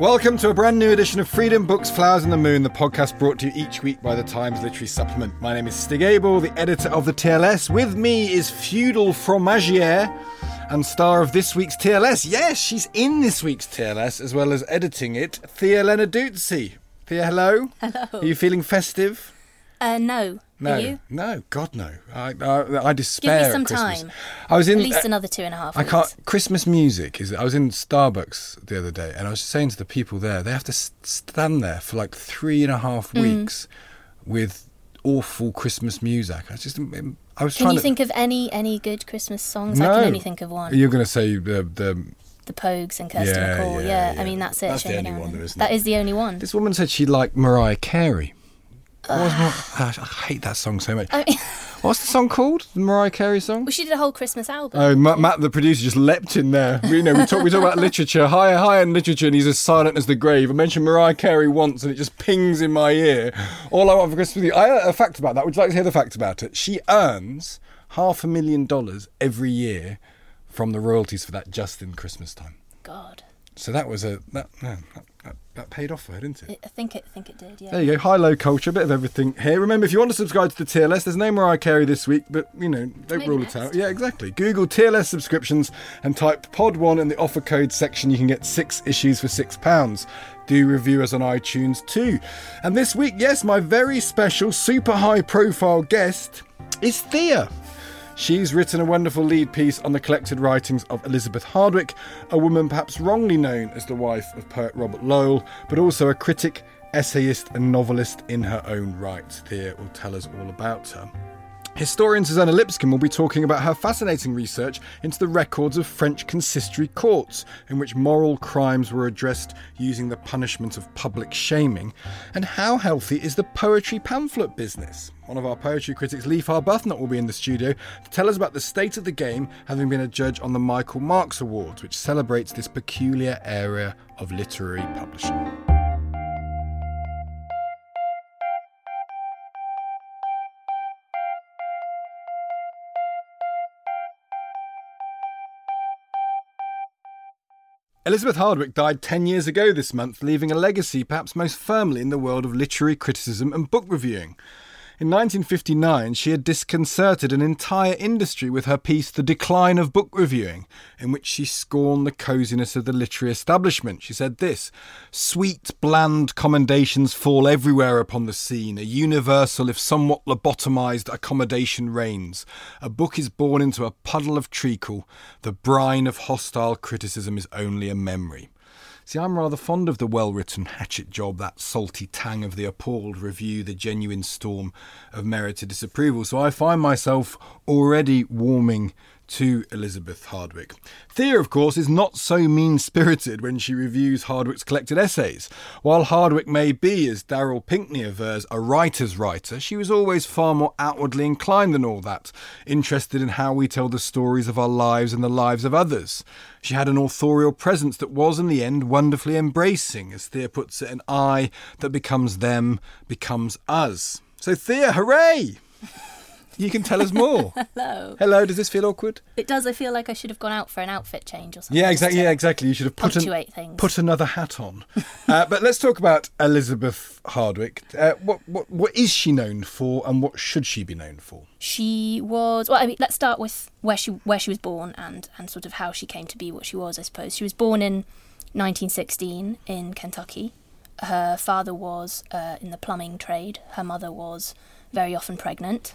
Welcome to a brand new edition of Freedom Books, Flowers and the Moon, the podcast brought to you each week by the Times Literary Supplement. My name is Stig Abell, the editor of the TLS. With me is feudal fromagiere and star of this week's TLS. Yes, she's in this week's TLS as well as editing it, Thea Lenarduzzi. Thea, hello. Hello. Are you feeling festive? Uh, no. No, no, God no. I, I, I despair. Give me some Christmas. time. I was in At least uh, another two and a half. I can't. Christmas music is. I was in Starbucks the other day, and I was saying to the people there, they have to stand there for like three and a half Mm. weeks with awful Christmas music. I just, I was Can you to think of any any good Christmas songs? No. I can only think of one. You're going to say the the. The Pogues and Kirsty Yeah, MacColl. yeah, Yeah, yeah. I mean that's it. That's the only one there, isn't That it? is the only one. This woman said she liked Mariah Carey. I, was not, I hate that song so much. I mean, What's the song called? The Mariah Carey song? well, she did a whole Christmas album. Oh, Matt, Matt, the producer, just leapt in there. We, you know, we talk, we talk about literature, high, high in literature, and he's as silent as the grave. I mentioned Mariah Carey once, and it just pings in my ear. All I want for Christmas with you. I have a fact about that. Would you like to hear the fact about it? She earns half a million dollars every year from the royalties for that just in Christmas time. God, So that was a that yeah, that, that, that paid off for her, didn't it? I I think it. I think it did. Yeah. There you go, high low culture, a bit of everything here. Remember, if you want to subscribe to the TLS, there's no Mariah Carey this week, but you know, don't Maybe rule it out. Yeah, exactly. Google TLS subscriptions and type Pod1 in the offer code section. You can get six issues for six pounds. Do review us on iTunes too. And this week, yes, my very special, super high profile guest is Thea. She's written a wonderful lead piece on the collected writings of Elizabeth Hardwick, a woman perhaps wrongly known as the wife of poet Robert Lowell, but also a critic, essayist, and novelist in her own right. Thea will tell us all about her. Historian Suzannah Lipscomb will be talking about her fascinating research into the records of French consistory courts, in which moral crimes were addressed using the punishment of public shaming, and how healthy is the poetry pamphlet business. One of our poetry critics, Leaf Arbuthnot, will be in the studio to tell us about the state of the game, having been a judge on the Michael Marks Awards, which celebrates this peculiar area of literary publishing. Elizabeth Hardwick died 10 years ago this month, leaving a legacy perhaps most firmly in the world of literary criticism and book reviewing. In 1959, she had disconcerted an entire industry with her piece The Decline of Book Reviewing, in which she scorned the coziness of the literary establishment. She said this Sweet, bland commendations fall everywhere upon the scene. A universal, if somewhat lobotomized, accommodation reigns. A book is born into a puddle of treacle. The brine of hostile criticism is only a memory. See, I'm rather fond of the well written hatchet job, that salty tang of the appalled review, the genuine storm of merited disapproval. So I find myself already warming to Elizabeth Hardwick. Thea, of course, is not so mean spirited when she reviews Hardwick's collected essays. While Hardwick may be, as Darryl Pinckney avers, a writer's writer, she was always far more outwardly inclined than all that, interested in how we tell the stories of our lives and the lives of others. She had an authorial presence that was, in the end, wonderfully embracing, as Thea puts it, an I that becomes them, becomes us. So, Thea, hooray! You can tell us more. Hello. Hello, does this feel awkward? It does. I feel like I should have gone out for an outfit change or something. Yeah, exactly. Yeah, exactly. You should have put, an, things. put another hat on. uh, but let's talk about Elizabeth Hardwick. Uh, what, what what is she known for, and what should she be known for? She was. Well, I mean, let's start with where she where she was born and and sort of how she came to be what she was. I suppose she was born in 1916 in Kentucky. Her father was uh, in the plumbing trade. Her mother was very often pregnant,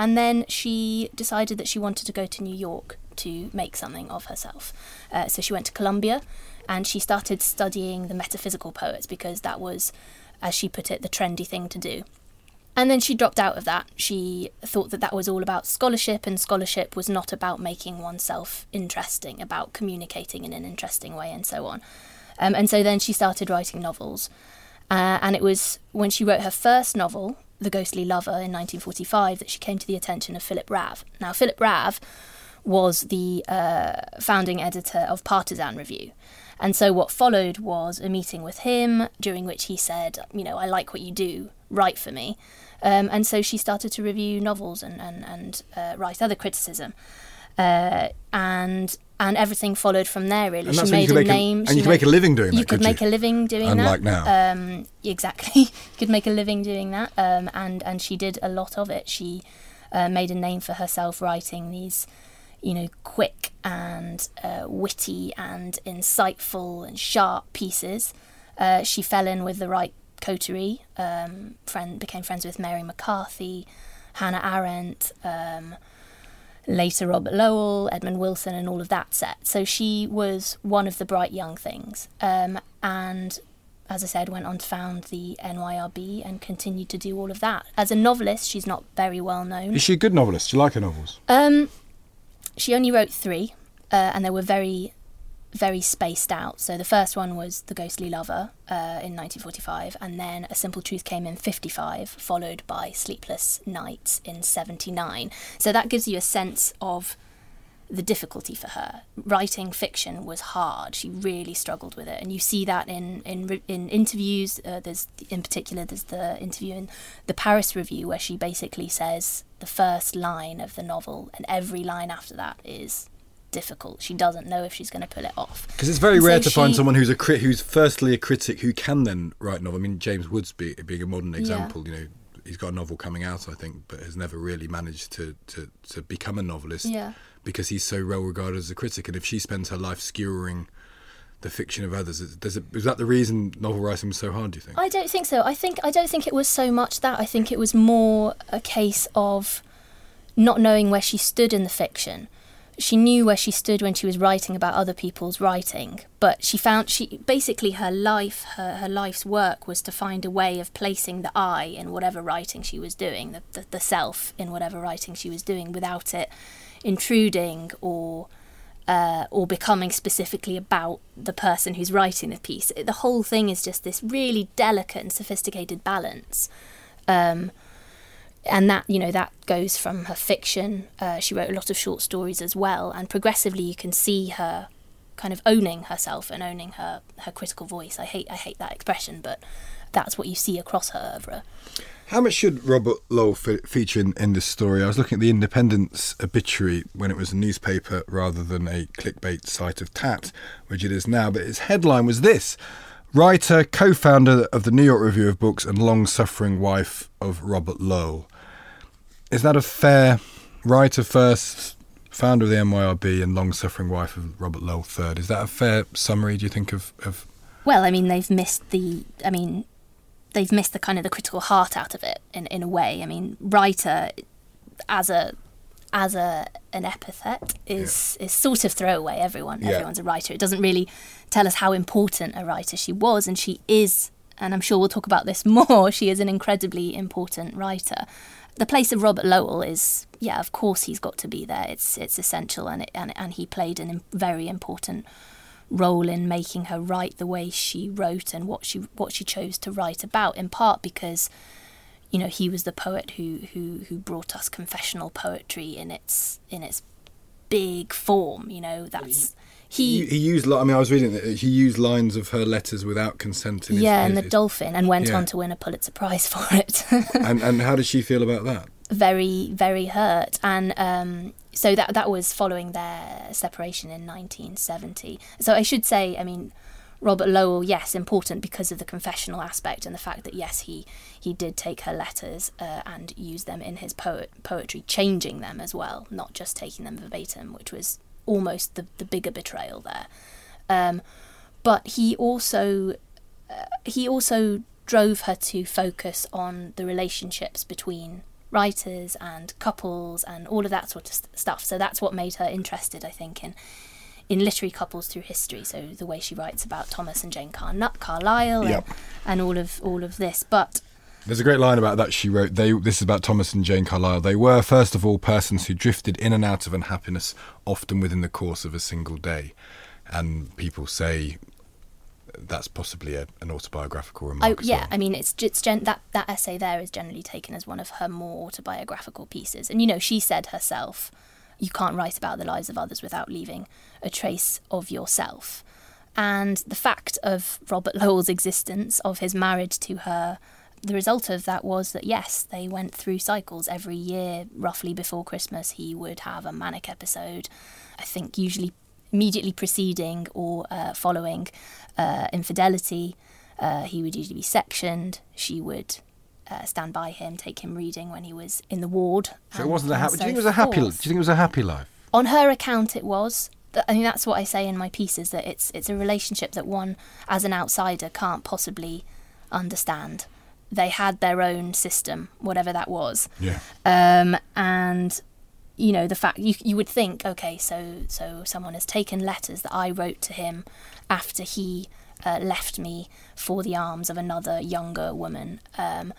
and then she decided that she wanted to go to New York to make something of herself. Uh, so she went to Columbia, and she started studying the metaphysical poets because that was, as she put it, the trendy thing to do. And then she dropped out of that. She thought that that was all about scholarship, and scholarship was not about making oneself interesting, about communicating in an interesting way, and so on. Um, and so then she started writing novels. Uh, and it was when she wrote her first novel, The Ghostly Lover, in 1945, that she came to the attention of Philip Rahv. Now, Philip Rahv was the uh, founding editor of Partisan Review. And so what followed was a meeting with him, during which he said, You know, I like what you do, write for me. Um, and so she started to review novels and, and, and uh, write other criticism. Uh, and and everything followed from there, really. She you made a name. and you could made- make a living doing You that, could could make you? a living doing Unlike that. now. Um, exactly. you could make a living doing that. Um, and, and she did a lot of it. She uh, made a name for herself writing these, you know, quick and uh, witty and insightful and sharp pieces. Uh, she fell in with the right coterie, um, friend, became friends with Mary McCarthy, Hannah Arendt, um, later Robert Lowell, Edmund Wilson, and all of that set. So she was one of the bright young things. Um, and as I said, went on to found the NYRB and continued to do all of that. As a novelist, she's not very well known. Is she a good novelist? Do you like her novels? Um, she only wrote three, uh, and they were very, very spaced out. So the first one was The Ghostly Lover uh, in 1945, and then A Simple Truth came in 55, followed by Sleepless Nights in 79. So that gives you a sense of the difficulty for her. Writing fiction was hard. She really struggled with it, and you see that in in in interviews. Uh, there's in particular there's the interview in the Paris Review where she basically says the first line of the novel, and every line after that is difficult. She doesn't know if she's going to pull it off. Because it's very And rare so to find someone who's a crit, who's firstly a critic who can then write novel. I mean, James Woods be, being a modern example, you know, he's got a novel coming out, I think, but has never really managed to to, to become a novelist Yeah. because he's so well regarded as a critic. And if she spends her life skewering the fiction of others, is- does it, is that the reason novel writing was so hard? Do you think? I don't think so. I think I don't think it was so much that. I think it was more a case of not knowing where she stood in the fiction. She knew where she stood when she was writing about other people's writing, but she found she basically her life, her, her life's work was to find a way of placing the I in whatever writing she was doing, the, the, the self in whatever writing she was doing, without it intruding or uh, or becoming specifically about the person who's writing the piece. The whole thing is just this really delicate and sophisticated balance. Um, and that you know that goes from her fiction. Uh, she wrote a lot of short stories as well, and progressively you can see her kind of owning herself and owning her her critical voice. I hate I hate that expression, but that's what you see across her oeuvre. How much should Robert Lowell fe- feature in, in this story? I was looking at the Independence obituary when it was a newspaper rather than a clickbait site of tat, which it is now, but its headline was this Writer, co founder of the New York Review of Books, and long suffering wife of Robert Lowell. Is that a fair writer first, founder of the NYRB, and long suffering wife of Robert Lowell third? Is that a fair summary, do you think, of, of Well, I mean, they've missed the. I mean, they've missed the kind of the critical heart out of it in in a way. I mean, writer as a as a an epithet is is sort of throwaway. Everyone Yeah. everyone's a writer. It doesn't really tell us how important a writer she was, and she is. And I'm sure we'll talk about this more. She is an incredibly important writer. The place of Robert Lowell is, yeah, of course he's got to be there. It's it's essential, and it, and and he played an im- very important role in making her write the way she wrote and what she what she chose to write about in part because you know he was the poet who who who brought us confessional poetry in its in its big form you know that's he, he he used. I mean, I was reading that he used lines of her letters without consent. In his, yeah and his- the dolphin and went yeah. on to win a pulitzer prize for it and and how did she feel about that? very, very hurt. And um, so that that was following their separation in 1970. So I should say, I mean, Robert Lowell, yes, important because of the confessional aspect and the fact that yes, he he did take her letters uh, and use them in his poet poetry, changing them as well, not just taking them verbatim, which was almost the the bigger betrayal there. Um, but he also uh, he also drove her to focus on the relationships between writers and couples and all of that sort of st- stuff. So that's what made her interested, I think, in in literary couples through history. So the way she writes about Thomas and Jane Car- Carlyle Yep. and, and all of all of this. But There's a great line about that she wrote. They this is about Thomas and Jane Carlyle. They were first of all persons who drifted in and out of unhappiness, often within the course of a single day. And people say that's possibly a, an autobiographical remark. Oh, as yeah, well. I mean, it's just gen- that that essay there is generally taken as one of her more autobiographical pieces. And you know, she said herself, "You can't write about the lives of others without leaving a trace of yourself." And the fact of Robert Lowell's existence, of his marriage to her, the result of that was that yes, they went through cycles every year. Roughly before Christmas, he would have a manic episode. I think usually immediately preceding or uh, following uh, infidelity. Uh, he would usually be sectioned. She would uh, stand by him, take him reading when he was in the ward. so it wasn't a happy. Do you think it was a happy? Do you think it was a happy life? On her account, it was. I mean, that's what I say in my pieces that it's it's a relationship that one, as an outsider, can't possibly understand. They had their own system, whatever that was. Yeah. Um, and you know the fact you you would think okay so so someone has taken letters that I wrote to him after he uh, left me for the arms of another younger woman um,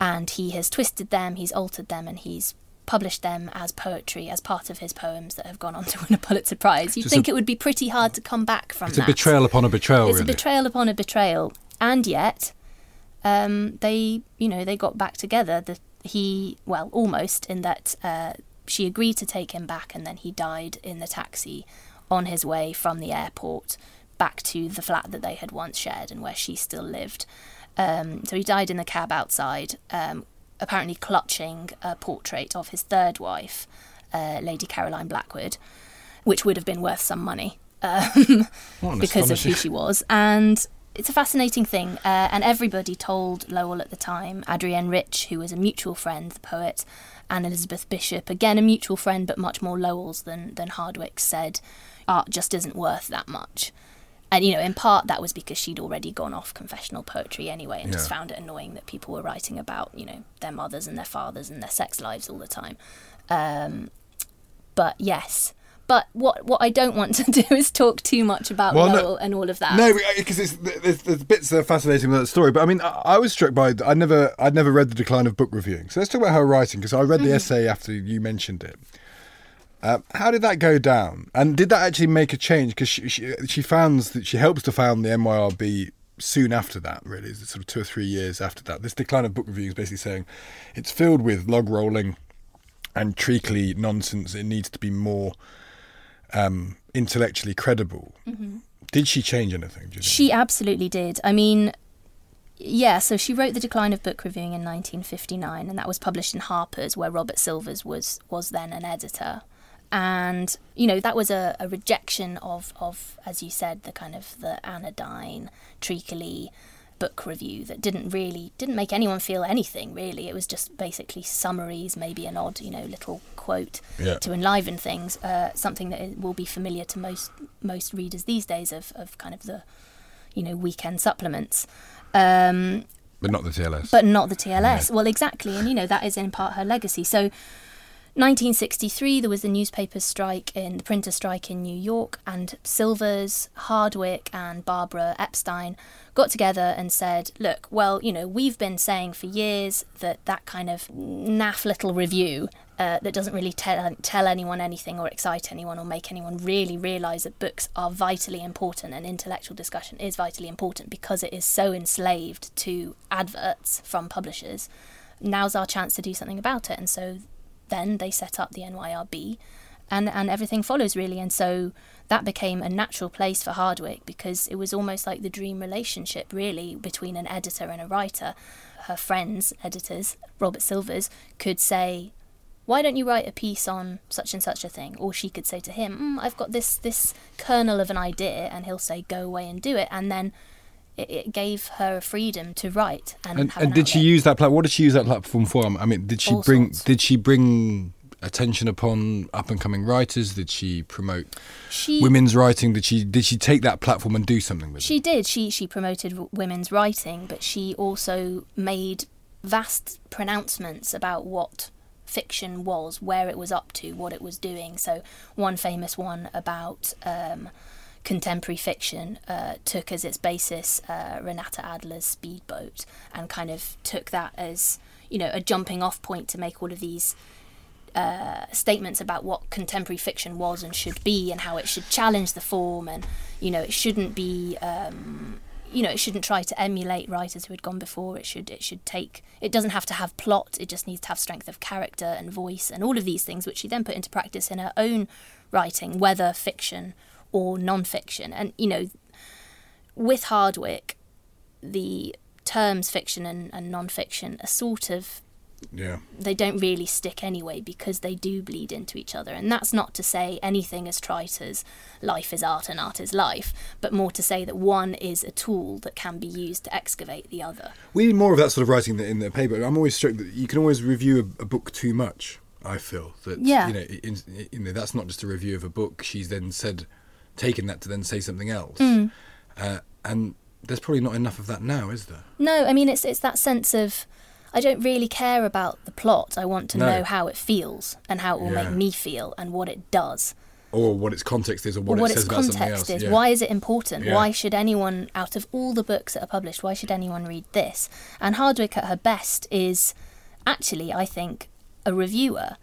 and he has twisted them he's altered them and he's published them as poetry as part of his poems that have gone on to win a Pulitzer Prize you'd Just think a- it would be pretty hard to come back from It's that a betrayal upon a betrayal. it's really. a betrayal upon a betrayal and yet um, they you know they got back together the, he well almost in that uh, she agreed to take him back and then he died in the taxi on his way from the airport back to the flat that they had once shared and where she still lived um, so he died in the cab outside um, apparently clutching a portrait of his third wife uh, lady caroline blackwood which would have been worth some money um, because of who she was. And it's a fascinating thing. Uh, and everybody told Lowell at the time, Adrienne Rich, who was a mutual friend, the poet, and Elizabeth Bishop, again a mutual friend, but much more Lowell's than, than Hardwick, said art just isn't worth that much. And, you know, in part that was because she'd already gone off confessional poetry anyway and just found it annoying that people were writing about, you know, their mothers and their fathers and their sex lives all the time. Um, but yes. But what what I don't want to do is talk too much about Well, no- and all of that. No, because there's, there's bits that are fascinating with that story. But I mean, I, I was struck by. I never, I'd never read the decline of book reviewing. So let's talk about her writing because I read Mm-hmm. the essay after you mentioned it. Uh, how did that go down? And did that actually make a change? Because she, she she founds that she helps to found the NYRB soon after that. Really, sort of two or three years after that. This decline of book reviewing is basically saying it's filled with log rolling and treacly nonsense. It needs to be more um, intellectually credible. Did she change anything? She absolutely did. I mean, yeah, so she wrote The Decline of Book Reviewing in 1959, and that was published in Harper's, where Robert Silvers was, was then an editor. And, you know, that was a, a rejection of, of, as you said, the kind of the anodyne, treacly book review that didn't really, didn't make anyone feel anything, really. It was just basically summaries, maybe an odd, you know, little quote Yeah. to enliven things, uh, something that will be familiar to most most readers these days of, of kind of the, you know, weekend supplements. Um, But not the TLS. but not the TLS. Well, exactly, and you know that is in part her legacy. So, 1963, there was the newspaper strike in the printer strike in New York, and Silvers, Hardwick, and Barbara Epstein got together and said, "Look, well, you know, we've been saying for years that that kind of naff little review." Uh, that doesn't really tell tell anyone anything or excite anyone or make anyone really realise that books are vitally important and intellectual discussion is vitally important because it is so enslaved to adverts from publishers. Now's our chance to do something about it, and so then they set up the NYRB, and and everything follows really, and so that became a natural place for Hardwick because it was almost like the dream relationship really between an editor and a writer. her friends, editors, Robert Silvers, could say, why don't you write a piece on such and such a thing? Or she could say to him, mm, I've got this this kernel of an idea, and he'll say, go away and do it. And then it, it gave her a freedom to write. And, And, and an did she use that platform? What did she use that platform for? I mean, did she All bring sorts. did she bring attention upon up and coming writers? Did she promote She, women's writing? Did she did she take that platform and do something with it? She did. She she promoted women's writing, but she also made vast pronouncements about what fiction was, where it was up to, what it was doing. So one famous one about um, contemporary fiction uh, took as its basis uh, Renata Adler's Speedboat, and kind of took that as you know a jumping off point to make all of these uh, statements about what contemporary fiction was and should be and how it should challenge the form and you know it shouldn't be um, you know it shouldn't try to emulate writers who had gone before. It should it should take it doesn't have to have plot. It just needs to have strength of character and voice and all of these things which she then put into practice in her own writing whether fiction or non-fiction. And you know with Hardwick the terms fiction and, and non-fiction are sort of yeah. they don't really stick anyway because they do bleed into each other. And that's not to say anything as trite as life is art and art is life, but more to say that one is a tool that can be used to excavate the other. We need more of that sort of writing in the paper. I'm always struck that you can always review a, a book too much. I feel that Yeah. you know, in, in, you know that's not just a review of a book. She's then said, taken that to then say something else, Mm. uh, and there's probably not enough of that now, is there? No, I mean it's it's that sense of I don't really care about the plot. I want to No. know how it feels and how it will Yeah. make me feel and what it does. Or what its context is, or what, or what it its context is. yeah. Why is it important? Yeah. Why should anyone, out of all the books that are published, why should anyone read this? And Hardwick at her best is actually, I think, a reviewer.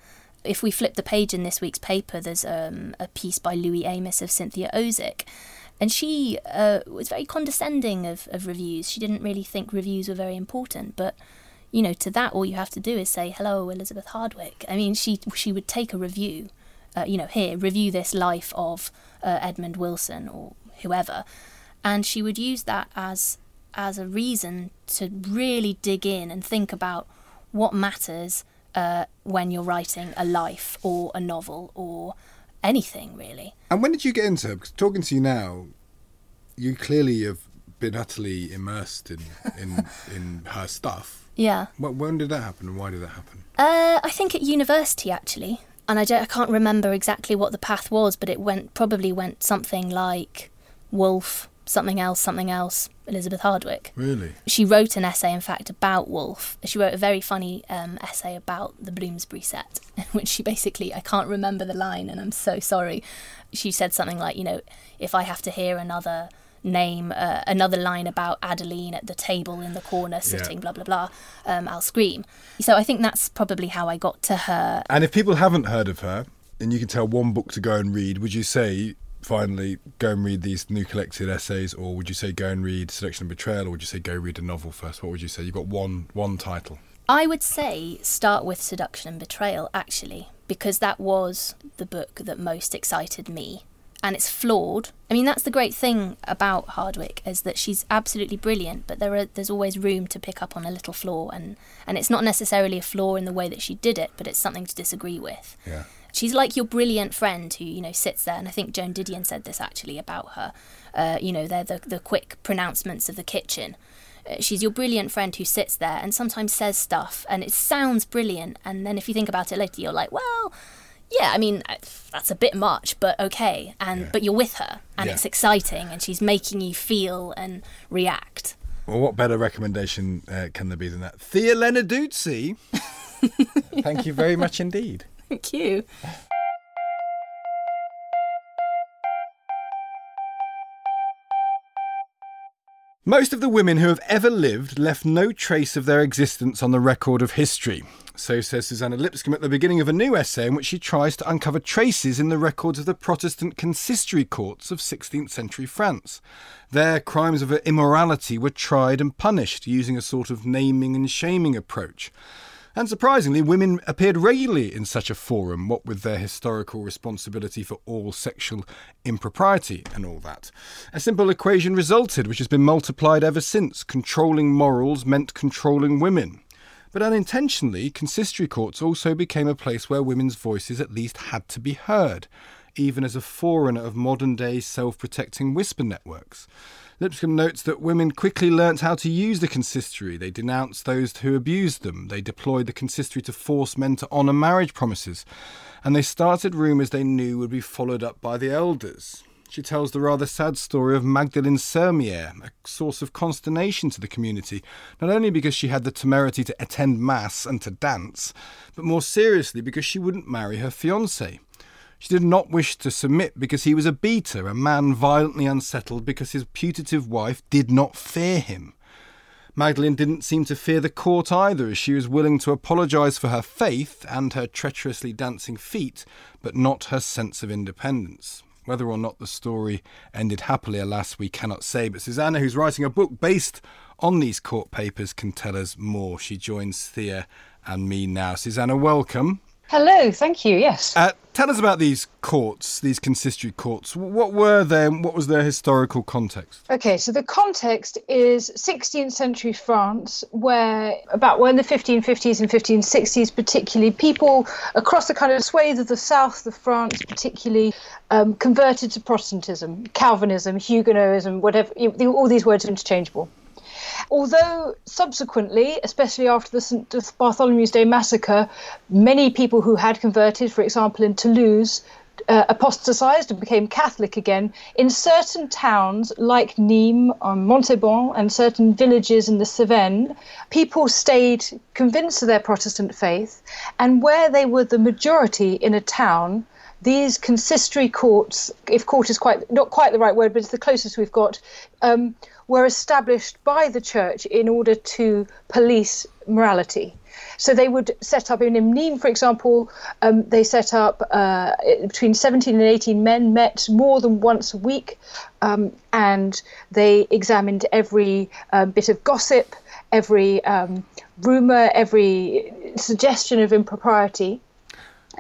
If we flip the page in this week's paper, there's um, a piece by Louis Amos of Cynthia Ozick. And she uh, was very condescending of, of reviews. She didn't really think reviews were very important. But, you know, to that, all you have to do is say, hello, Elizabeth Hardwick. I mean, she, she would take a review uh, you know, here, review this life of uh, Edmund Wilson or whoever, and she would use that as as a reason to really dig in and think about what matters uh, when you're writing a life or a novel or anything really. And when did you get into it? Because talking to you now, you clearly have been utterly immersed in in, in her stuff. Yeah. Wh- When did that happen, and why did that happen? Uh, I think at university actually, and I, don't, I can't remember exactly what the path was, but it went probably went something like Woolf, something else, something else. Elizabeth Hardwick. Really? She wrote an essay, in fact, about Woolf. She wrote a very funny um, essay about the Bloomsbury set, in which she basically, I can't remember the line, and I'm so sorry. She said something like, you know, if I have to hear another name, uh, another line about Adeline at the table in the corner sitting, blah, blah, blah, um, I'll scream. So I think that's probably how I got to her. And if people haven't heard of her, and you can tell one book to go and read, would you say finally go and read these new collected essays, or would you say go and read Seduction and Betrayal, or would you say go read a novel first? What would you say? You've got one one title. I would say start with Seduction and Betrayal, actually, because that was the book that most excited me. And it's flawed. I mean, that's the great thing about Hardwick is that she's absolutely brilliant, but there are there's always room to pick up on a little flaw, and and it's not necessarily a flaw in the way that she did it, but it's something to disagree with. Yeah. She's like your brilliant friend who, you know, sits there, and I think Joan Didion said this actually about her. Uh, you know, they're the, the quick pronouncements of the kitchen. Uh, she's your brilliant friend who sits there and sometimes says stuff, and it sounds brilliant, and then if you think about it later, you're like, well, yeah, I mean, that's a bit much, but okay. And Yeah. but you're with her, and Yeah. it's exciting, and she's making you feel and react. Well, what better recommendation uh, can there be than that? Thea Lenarduzzi. Thank you very much indeed. Thank you. Most of the women who have ever lived left no trace of their existence on the record of history. So says Suzannah Lipscomb at the beginning of a new essay in which she tries to uncover traces in the records of the Protestant consistory courts of 16th century France. Their crimes of immorality were tried and punished using a sort of naming and shaming approach. And surprisingly, women appeared regularly in such a forum, what with their historical responsibility for all sexual impropriety and all that. A simple equation resulted, which has been multiplied ever since. Controlling morals meant controlling women. But unintentionally, consistory courts also became a place where women's voices at least had to be heard, even as a forerunner of modern day self protecting whisper networks. Lipscomb notes that women quickly learnt how to use the consistory. They denounced those who abused them. They deployed the consistory to force men to honour marriage promises. And they started rumours they knew would be followed up by the elders. She tells the rather sad story of Magdalene Sermier, a source of consternation to the community, not only because she had the temerity to attend Mass and to dance, but more seriously because she wouldn't marry her fiancé. She did not wish to submit because he was a beater, a man violently unsettled because his putative wife did not fear him. Magdalene didn't seem to fear the court either, as she was willing to apologise for her faith and her treacherously dancing feet, but not her sense of independence. Whether or not the story ended happily, alas, we cannot say. But Suzannah, who's writing a book based on these court papers, can tell us more. She joins Thea and me now. Suzannah, welcome. Hello, thank you. Yes. Uh, tell us about these courts, these consistory courts. What were they and what was their historical context? Okay, so the context is 16th century France, where about when the 1550s and 1560s, particularly, people across the kind of swathe of the south of France, particularly, um, converted to Protestantism, Calvinism, Huguenotism, whatever, all these words are interchangeable. Although subsequently, especially after the St. Bartholomew's Day massacre, many people who had converted, for example in Toulouse, uh, apostatized and became Catholic again. In certain towns like Nîmes, um, Montauban, and certain villages in the Cevennes, people stayed convinced of their Protestant faith, and where they were the majority in a town, these consistory courts, if court is quite not quite the right word, but it's the closest we've got, um, were established by the church in order to police morality. So they would set up in Nîmes, for example, um, they set up uh, between 17 and 18 men met more than once a week, um, and they examined every uh, bit of gossip, every um, rumor, every suggestion of impropriety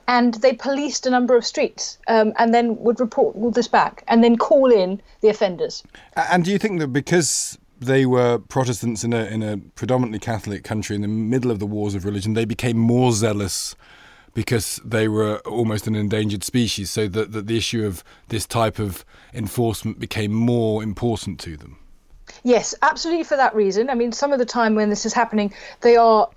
and they policed a number of streets um, and then would report all this back and then call in the offenders. And do you think that because they were Protestants in a in a predominantly Catholic country in the middle of the wars of religion, they became more zealous because they were almost an endangered species, so that, that the issue of this type of enforcement became more important to them. Yes, absolutely for that reason. I mean, some of the time when this is happening, they are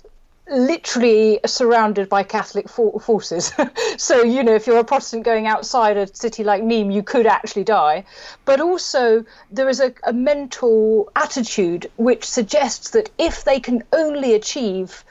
literally surrounded by Catholic for- forces. so, you know, if you're a Protestant going outside a city like Nîmes, you could actually die. But also, there is a, a mental attitude which suggests that if they can only achieve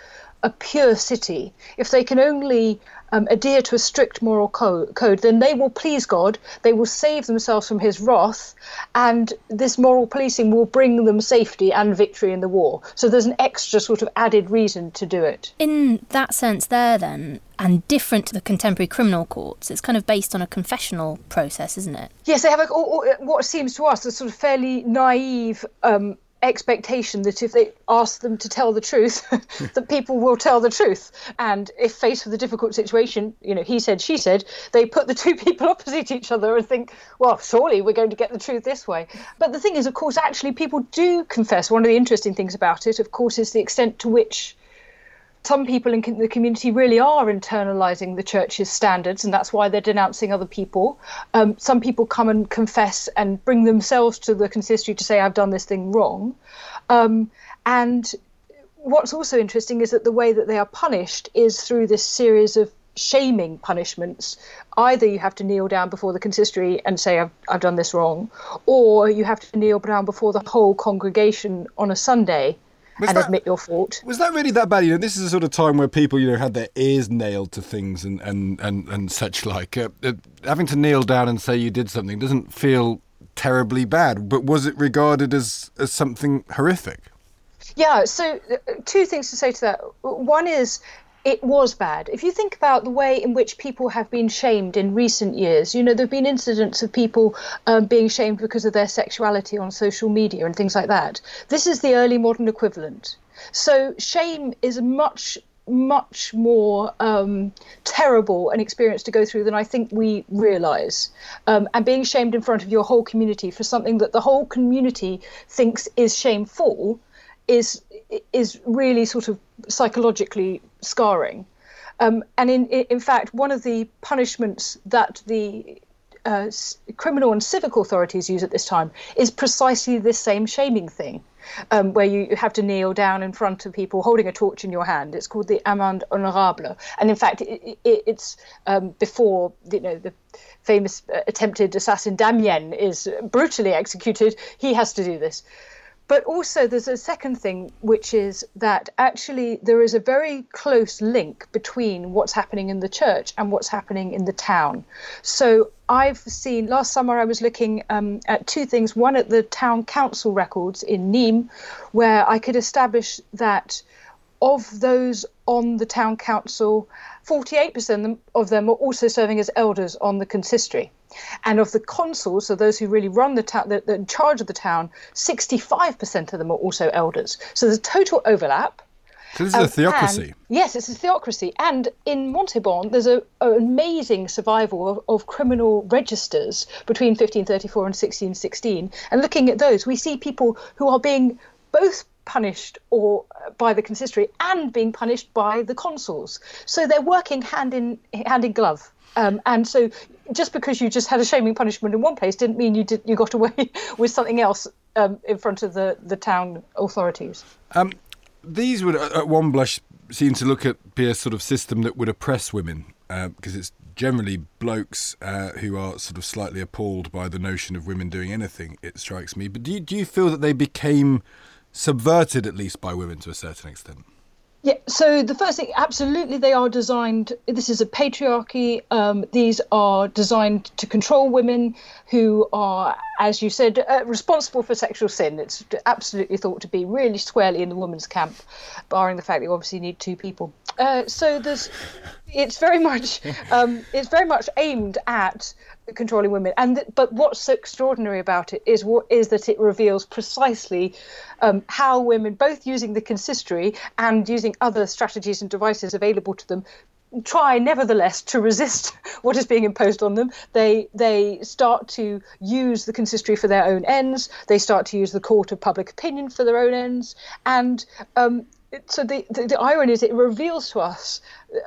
a pure city, if they can only um, adhere to a strict moral co- code, then they will please God, they will save themselves from his wrath, and this moral policing will bring them safety and victory in the war. So there's an extra sort of added reason to do it. In that sense, there then, and different to the contemporary criminal courts, it's kind of based on a confessional process, isn't it? Yes, they have a, what seems to us a sort of fairly naive um, expectation that if they ask them to tell the truth, that people will tell the truth. And if faced with a difficult situation, you know, he said, she said, they put the two people opposite each other and think, well, surely we're going to get the truth this way. But the thing is, of course, actually, people do confess. One of the interesting things about it, of course, is the extent to which some people in the community really are internalizing the church's standards, and that's why they're denouncing other people. Um, some people come and confess and bring themselves to the consistory to say, I've done this thing wrong. Um, and what's also interesting is that the way that they are punished is through this series of shaming punishments. Either you have to kneel down before the consistory and say, I've, I've done this wrong, or you have to kneel down before the whole congregation on a Sunday was and that, admit your fault. Was that really that bad? You know, this is a sort of time where people, you know, had their ears nailed to things and and and, and such like. Uh, uh, having to kneel down and say you did something doesn't feel terribly bad, but was it regarded as as something horrific? Yeah. So, uh, two things to say to that. One is it was bad. If you think about the way in which people have been shamed in recent years, you know, there have been incidents of people um, being shamed because of their sexuality on social media and things like that. This is the early modern equivalent. So shame is much much more um, terrible an experience to go through than I think we realize. Um, and being shamed in front of your whole community for something that the whole community thinks is shameful is is really sort of psychologically scarring. Um, and in in fact, one of the punishments that the uh, criminal and civic authorities use at this time is precisely this same shaming thing um, where you have to kneel down in front of people holding a torch in your hand. It's called the amende honorable, and in fact, it, it, it's um, before you know the famous uh, attempted assassin Damiens is brutally executed. He has to do this. But also, there's a second thing, which is that actually there is a very close link between what's happening in the church and what's happening in the town. So I've seen last summer I was looking um, at two things. One at the town council records in Nîmes, where I could establish that of those on the town council, 48% of them are also serving as elders on the consistory. And of the consuls, so those who really run the town, that are in charge of the town, 65% of them are also elders. So there's total overlap. So this is um, a theocracy. And, yes, it's a theocracy. And in Montauban, there's an amazing survival of, of, criminal registers between 1534 and 1616. And looking at those, we see people who are being both punished or uh, by the consistory and being punished by the consuls. So they're working hand in hand in glove. Um, and so just because you just had a shaming punishment in one place didn't mean you did you got away with something else um, in front of the the town authorities. Um, these would, at one blush, seem to look at be a sort of system that would oppress women because uh, it's generally blokes uh, who are sort of slightly appalled by the notion of women doing anything. It strikes me. But do you, do you feel that they became subverted at least by women to a certain extent? Yeah, so the first thing, absolutely, they are designed. This is a patriarchy. Um, these are designed to control women who are, as you said, uh, responsible for sexual sin. It's absolutely thought to be really squarely in the woman's camp, barring the fact that you obviously need two people. Uh, so there's, it's very much, um, it's very much aimed at controlling women. And but what's so extraordinary about it is what is that it reveals precisely um, how women, both using the consistory and using other strategies and devices available to them, try nevertheless to resist what is being imposed on them. They they start to use the consistory for their own ends. They start to use the court of public opinion for their own ends. And um, so the, the, the, irony is it reveals to us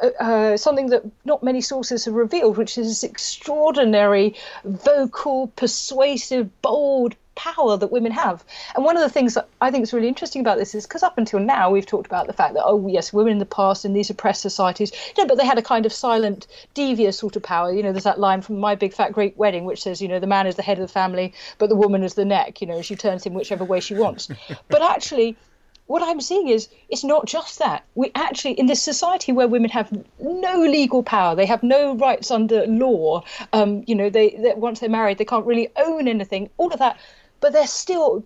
uh, uh, something that not many sources have revealed, which is this extraordinary, vocal, persuasive, bold power that women have. And one of the things that I think is really interesting about this is because up until now we've talked about the fact that oh yes, women in the past in these oppressed societies, you know, but they had a kind of silent, devious sort of power. You know, there's that line from My Big Fat Greek Wedding which says, you know, the man is the head of the family, but the woman is the neck. You know, she turns him whichever way she wants. but actually what I'm seeing is it's not just that. We actually, in this society where women have no legal power, they have no rights under law. Um, you know, they, they, once they're married, they can't really own anything. All of that, but they're still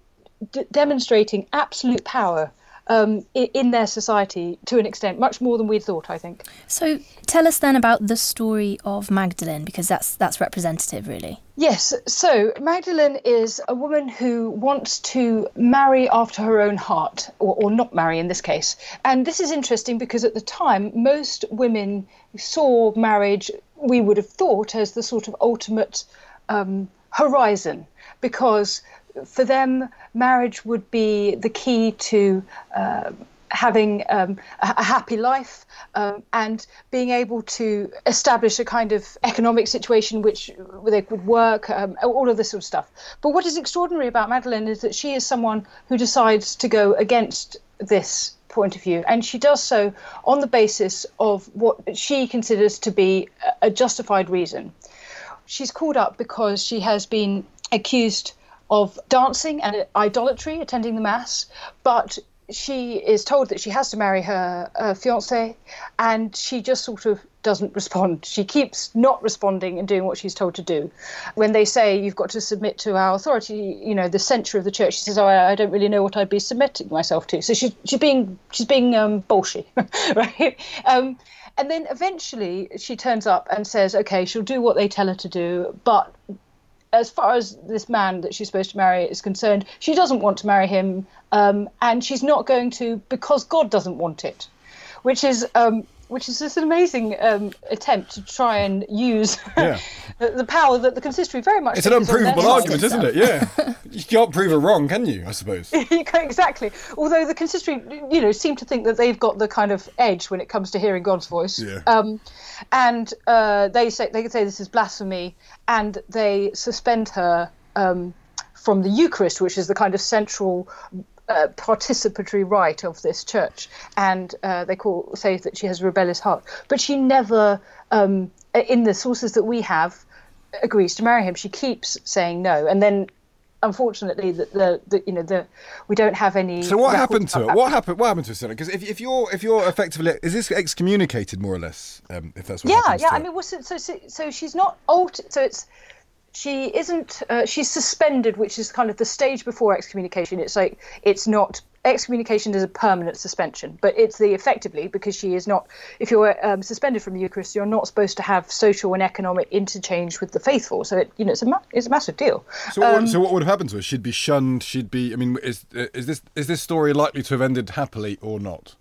d- demonstrating absolute power um, in their society to an extent, much more than we'd thought, I think. So tell us then about the story of Magdalene, because that's that's representative, really. Yes. So Magdalene is a woman who wants to marry after her own heart, or, or not marry in this case. And this is interesting because at the time, most women saw marriage, we would have thought, as the sort of ultimate um, horizon, because for them, marriage would be the key to uh, having um, a, happy life um, and being able to establish a kind of economic situation which they could work, um, all of this sort of stuff. But what is extraordinary about Madeline is that she is someone who decides to go against this point of view, and she does so on the basis of what she considers to be a justified reason. She's called up because she has been accused of dancing and idolatry, attending the mass, but she is told that she has to marry her uh, fiance, and she just sort of doesn't respond. She keeps not responding and doing what she's told to do. When they say you've got to submit to our authority, you know, the censure of the church, she says, "Oh, I, I don't really know what I'd be submitting myself to." So she's she's being she's being um, bullshit, right? Um, and then eventually she turns up and says, "Okay, she'll do what they tell her to do, but as far as this man that she's supposed to marry is concerned, she doesn't want to marry him, um, and she's not going to because God doesn't want it. which is um, which is just an amazing um, attempt to try and use Yeah. the, the power that the consistory very much. It's an think is on their unprovable argument, isn't it? Yeah. you can't prove her wrong, can you? I suppose. exactly. Although the consistory, you know, seem to think that they've got the kind of edge when it comes to hearing God's voice. Yeah. Um, and uh, they say they say this is blasphemy, and they suspend her um, from the Eucharist, which is the kind of central. Uh, participatory rite of this church, and uh, they call say that she has a rebellious heart, but she never, um, in the sources that we have, agrees to marry him. She keeps saying no, and then unfortunately, the, the, the you know the we don't have any. So what happened to that. What happened? What happened to her? Because if, if you're if you're effectively is this excommunicated more or less? Um, if that's what Yeah, yeah. I mean, well, so, so so so she's not altered. So it's she isn't. Uh, she's suspended, which is kind of the stage before excommunication. It's like it's not excommunication is a permanent suspension, but it's the effectively because she is not. If you're um, suspended from the Eucharist, you're not supposed to have social and economic interchange with the faithful. So it, you know, it's a it's a massive deal. So what, um, so what would have happened to her? She'd be shunned. She'd be. I mean, is is this is this story likely to have ended happily or not?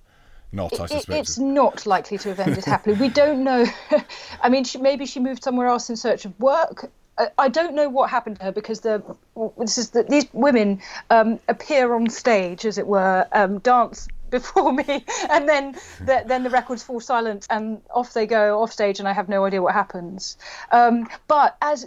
Not, I It- suspect. it's not likely to have ended happily. We don't know. I mean, she, maybe she moved somewhere else in search of work. I, don't know what happened to her because the this is the, these women um, appear on stage, as it were, um, dance before me, and then the, then the records fall silent, and off they go off stage, and I have no idea what happens. Um, but as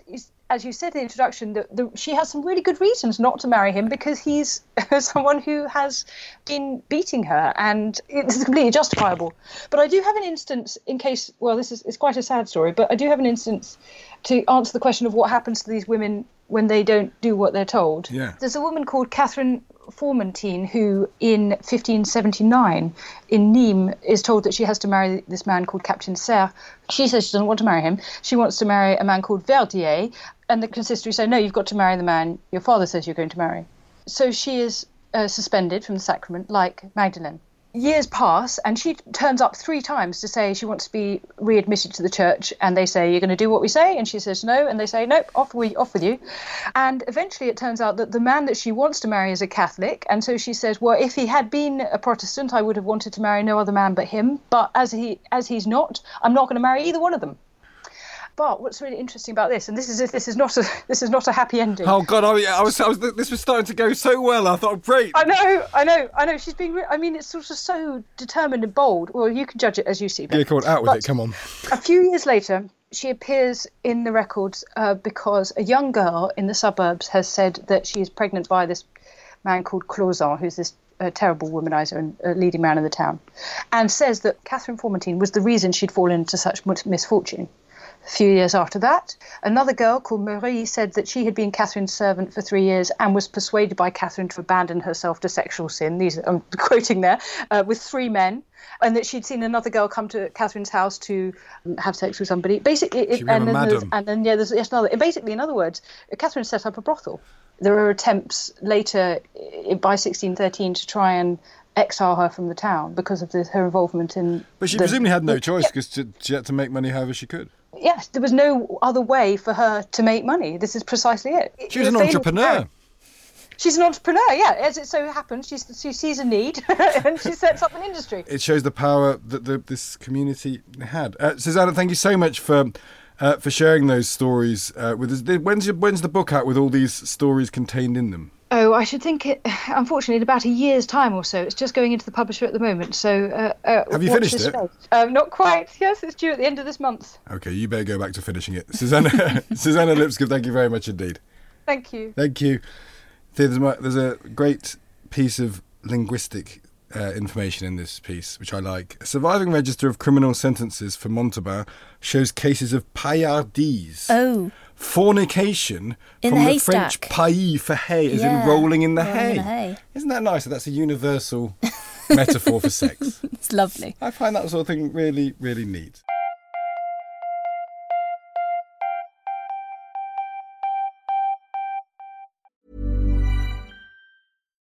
as you said in the introduction, the, the, she has some really good reasons not to marry him because he's someone who has been beating her, and it's completely justifiable. But I do have an instance, in case, well, this is it's quite a sad story, but I do have an instance to answer the question of what happens to these women when they don't do what they're told. Yeah. There's a woman called Catherine Formentine who, in 1579, in Nîmes, is told that she has to marry this man called Captain Serre. She says she doesn't want to marry him. She wants to marry a man called Verdier, and the consistory say, no, you've got to marry the man your father says you're going to marry. So she is uh, suspended from the sacrament, like Magdalene. Years pass, and she turns up three times to say she wants to be readmitted to the church. And they say, "You're going to do what we say," and she says no, and they say, "Nope, off we off with you." And eventually, it turns out that the man that she wants to marry is a Catholic, and so she says, "Well, if he had been a Protestant, I would have wanted to marry no other man but him. But as he as he's not, I'm not going to marry either one of them." But what's really interesting about this, and this is this is not a this is not a happy ending. Oh God! I, I was, I was. This was starting to go so well. I thought, great. I know, I know, I know. She's being. Re- I mean, it's sort of so determined and bold. Well, you can judge it as you see. Yeah, come on, out with But it. Come on. A few years later, she appears in the records uh, because a young girl in the suburbs has said that she is pregnant by this man called Clausen, who's this uh, terrible womanizer and uh, leading man in the town, and says that Catherine Formentine was the reason she'd fallen into such misfortune. A few years after that, another girl called Marie said that she had been Catherine's servant for three years and was persuaded by Catherine to abandon herself to sexual sin. These I'm quoting there, uh, with three men, and that she'd seen another girl come to Catherine's house to um, have sex with somebody. Basically, it, and, then and then yeah, there's yes, another. Basically, in other words, Catherine set up a brothel. There are attempts later by 1613 to try and exile her from the town because of this, her involvement in. But she the- presumably had no choice because she, she had to make money however she could. Yes, there was no other way for her to make money. This is precisely it. She was an entrepreneur. She's an entrepreneur, yeah. As it so happens, she's, she sees a need and she sets up an industry. It shows the power that the, this community had. Uh, Suzannah, thank you so much for uh, for sharing those stories uh, with us. When's your, when's the book out with all these stories contained in them? Oh, I should think it. Unfortunately, in about a year's time or so. It's just going into the publisher at the moment. So, uh, uh, Have you finished it? Um, not quite. Yes, it's due at the end of this month. Okay, you better go back to finishing it. Suzannah, Suzannah Lipscomb, thank you very much indeed. Thank you. Thank you. There's, there's a great piece of linguistic uh, information in this piece, which I like. A surviving register of criminal sentences for Montauban shows cases of paillardise, Oh, fornication In from the the, French paillis for hay, as Yeah, in rolling in the rolling hay. in the hay. Isn't that nice? That's a universal metaphor for sex. it's lovely. I find that sort of thing really, really neat.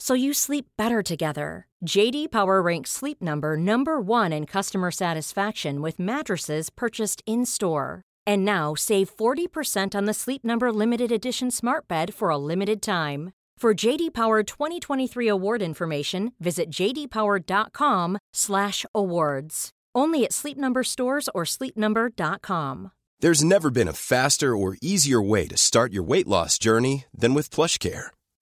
so you sleep better together. JD Power ranks Sleep Number number 1 in customer satisfaction with mattresses purchased in-store. And now save 40% on the Sleep Number limited edition Smart Bed for a limited time. For JD Power 2023 award information, visit jdpower.com/awards. Only at Sleep Number stores or sleepnumber.com. There's never been a faster or easier way to start your weight loss journey than with PlushCare.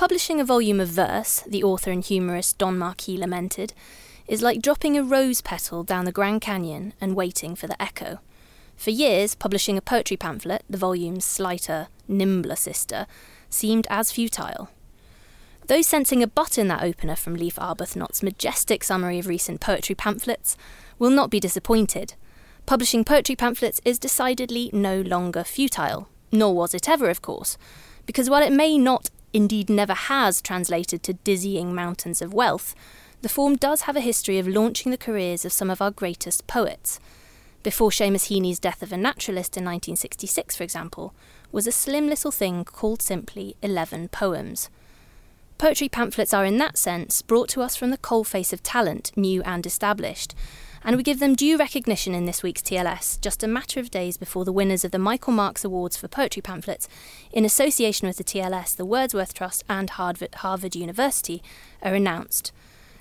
Publishing a volume of verse, the author and humorist Don Marquis lamented, is like dropping a rose petal down the Grand Canyon and waiting for the echo. For years, publishing a poetry pamphlet, the volume's slighter, nimbler sister, seemed as futile. Those sensing a butt in that opener from Leaf Arbuthnot's majestic summary of recent poetry pamphlets will not be disappointed. Publishing poetry pamphlets is decidedly no longer futile, nor was it ever, of course, because while it may not, indeed never has, translated to dizzying mountains of wealth, the form does have a history of launching the careers of some of our greatest poets. Before Seamus Heaney's Death of a Naturalist in 1966, for example, was a slim little thing called simply Eleven Poems. Poetry pamphlets are, in that sense, brought to us from the coalface of talent, new and established, and we give them due recognition in this week's TLS, just a matter of days before the winners of the Michael Marks Awards for Poetry Pamphlets, in association with the TLS, the Wordsworth Trust, and Harvard, Harvard University, are announced.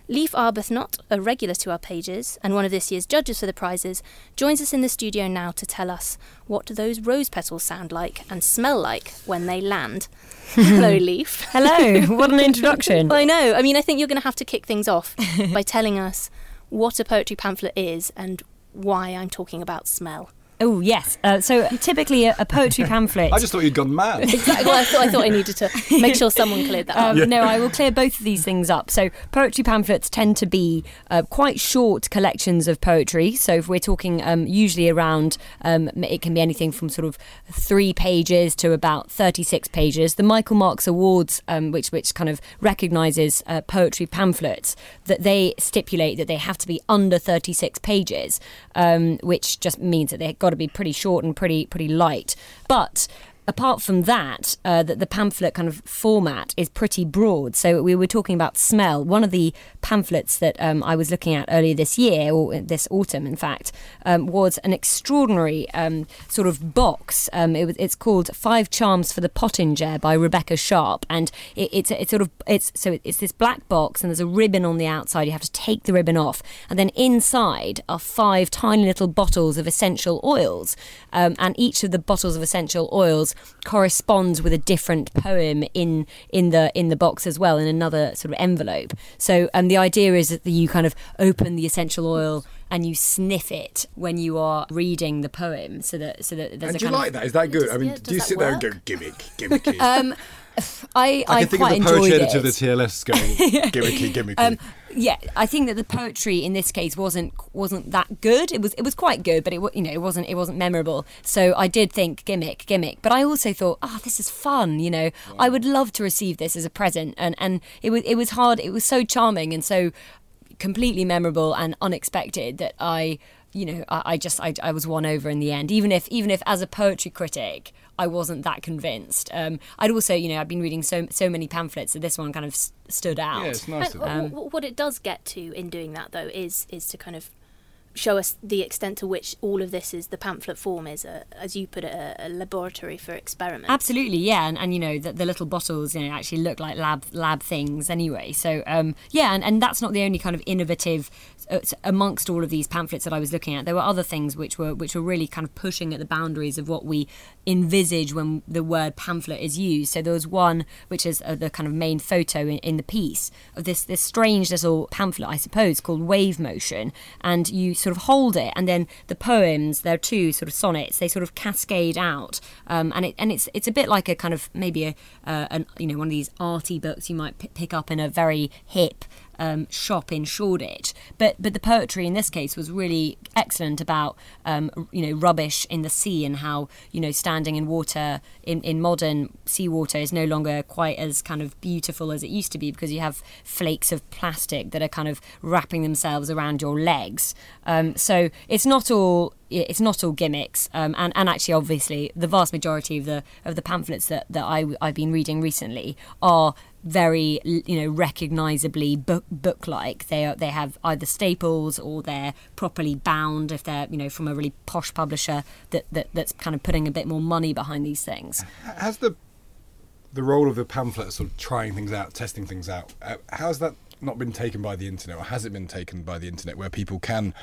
Leaf Arbuthnot, a regular to our pages and one of this year's judges for the prizes, joins us in the studio now to tell us what those rose petals sound like and smell like when they land. Hello, Leaf. Hello. What an introduction. I know. I mean, I think you're going to have to kick things off by telling us what a poetry pamphlet is and why I'm talking about smell. Oh yes. Uh, so typically a, a poetry pamphlet. I just thought you'd gone mad. Exactly. Well, I thought, I thought I needed to make sure someone cleared that up. Um, No, I will clear both of these things up. So, poetry pamphlets tend to be uh, quite short collections of poetry. So, if we're talking um, usually around, um, it can be anything from sort of three pages to about 36 pages. The Michael Marks Awards, um, which, which kind of recognises uh, poetry pamphlets, that they stipulate that they have to be under 36 pages, um, which just means that they've got to be pretty short and pretty pretty light. But apart from that, uh, that the pamphlet kind of format is pretty broad. So we were talking about smell. One of the pamphlets that um, I was looking at earlier this year, or this autumn, in fact, um, was an extraordinary um, sort of box. Um, it was, it's called Five Charms for the Pottinger by Rebecca Sharp, and it, it's it's sort of it's so it's this black box, and there's a ribbon on the outside. You have to take the ribbon off, and then inside are five tiny little bottles of essential oils, um, and each of the bottles of essential oils corresponds with a different poem in in the in the box as well in another sort of envelope. So um, the idea is that you kind of open the essential oil and you sniff it when you are reading the poem, so that so that there's And a do you like of, that? Is that good? Does- I mean, yeah, do you sit there and go work? gimmick, gimmicky? Um, I I I, can think quite of the poetry enjoyed it. of the TLS going gimmicky, gimmicky. Um, yeah, I think that the poetry in this case wasn't wasn't that good. It was it was quite good, but it you know it wasn't it wasn't memorable. So I did think gimmick, gimmick. But I also thought, oh, this is fun. You know, I would love to receive this as a present. And and it was it was hard. It was so charming and so completely memorable and unexpected that I. You know, I, I just I, I was won over in the end. Even if even if as a poetry critic I wasn't that convinced. Um, I'd also you know I've been reading so so many pamphlets that this one kind of s- stood out. yeah, it's nice of And them. w- w- what it does get to in doing that, though, is is to kind of show us the extent to which all of this is the pamphlet form is, a, as you put it, a, a laboratory for experiments. Absolutely, yeah, and, and you know the, the little bottles, you know, actually look like lab lab things anyway. So um, yeah, and, and that's not the only kind of innovative uh, amongst all of these pamphlets that I was looking at. There were other things which were which were really kind of pushing at the boundaries of what we envisage when the word pamphlet is used. So there was one which is uh, the kind of main photo in, in the piece of this this strange little pamphlet, I suppose, called Wave Motion, and you sort of hold it, and then the poems, there are two sort of sonnets, they sort of cascade out, um, and it and it's it's a bit like a kind of maybe a uh, an, you know one of these arty books you might p- pick up in a very hip um, shop in Shoreditch. But but the poetry in this case was really excellent about um, you know rubbish in the sea and how you know standing in water in, in modern seawater is no longer quite as kind of beautiful as it used to be because you have flakes of plastic that are kind of wrapping themselves around your legs. Um, so it's not all it's not all gimmicks, um, and and actually, obviously, the vast majority of the of the pamphlets that, that I I've been reading recently are very you know recognizably book book like they are they have either staples or they're properly bound if they're you know from a really posh publisher that, that that's kind of putting a bit more money behind these things. Has the the role of the pamphlet sort of trying things out testing things out uh, how's that not been taken by the internet or has it been taken by the internet where people can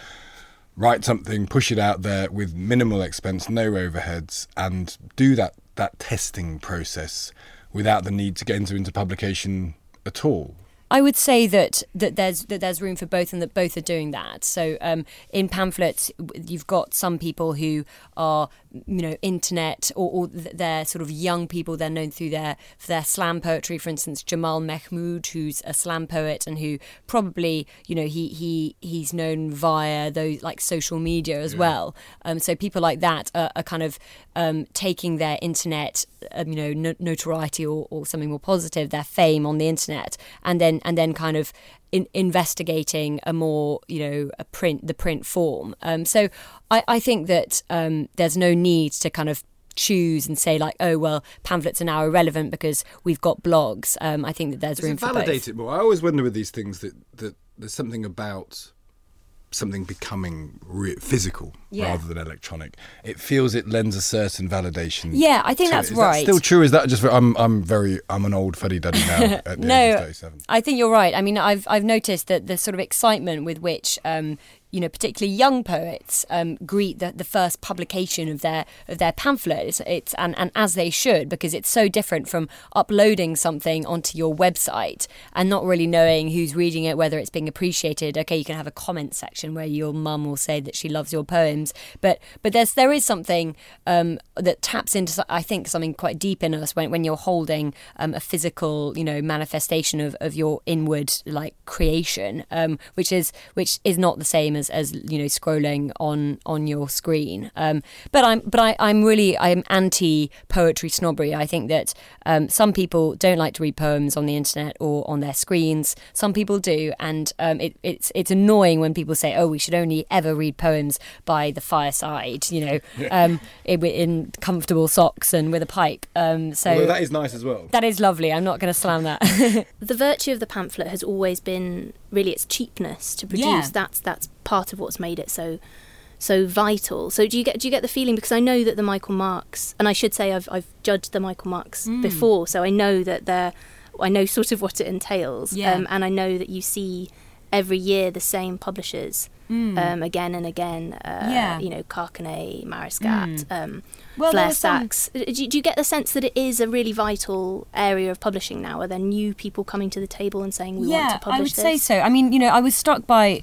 write something push it out there with minimal expense no overheads and do that that testing process without the need to get into, into publication at all. I would say that, that there's that there's room for both and that both are doing that. So um, in pamphlets, you've got some people who are you know internet or, or they're sort of young people. They're known through their for their slam poetry. For instance, Jamal Mahmood, who's a slam poet and who probably you know he he he's known via those like social media as yeah. well. Um, so people like that are, are kind of um, taking their internet um, you know no- notoriety or, or something more positive, their fame on the internet, and then and then kind of in, investigating a more you know a print the print form. Um, so I, I think that um, there's no need to kind of choose and say like, oh well, pamphlets are now irrelevant because we've got blogs. Um, I think that there's Does room it for validate both. it more. I always wonder with these things that that there's something about something becoming re- physical yeah. rather than electronic. It feels it lends a certain validation. Yeah, I think that's right. That still true? Is that just? I'm I'm very I'm an old fuddy duddy now. At the no, age of 37. I think you're right. I mean, I've I've noticed that the sort of excitement with which um, you know, particularly young poets um, greet the, the first publication of their of their pamphlet. It's, it's and, and as they should because it's so different from uploading something onto your website and not really knowing who's reading it, whether it's being appreciated. Okay, you can have a comment section where your mum will say that she loves your poems, but but there's there is something um, that taps into I think something quite deep in us when when you're holding um, a physical you know manifestation of, of your inward like creation, um, which is which is not the same as as, as you know scrolling on on your screen. Um, but I'm but I, I'm really I'm anti poetry snobbery. I think that um, some people don't like to read poems on the internet or on their screens. Some people do, and um, it, it's it's annoying when people say, "Oh, we should only ever read poems by the fireside," you know, um, in, in, comfortable socks and with a pipe. Um, so Although that is nice as well. That is lovely. I'm not going to slam that. the virtue of the pamphlet has always been really its cheapness to produce. Yeah. That's that's part of what's made it so so vital. So do you get do you get the feeling because I know that the Michael Marks and I should say I've I've judged the Michael Marks mm. before, so I know that they're I know sort of what it entails, yeah. um, and I know that you see every year the same publishers mm. um, again and again. Uh, yeah. You know, Carcanet, Mariscat, mm. um, well, Flarestack. Some... Do, do, you get the sense that it is a really vital area of publishing now? Are there new people coming to the table and saying we yeah, want to publish I would this? say so. I mean, you know, I was struck by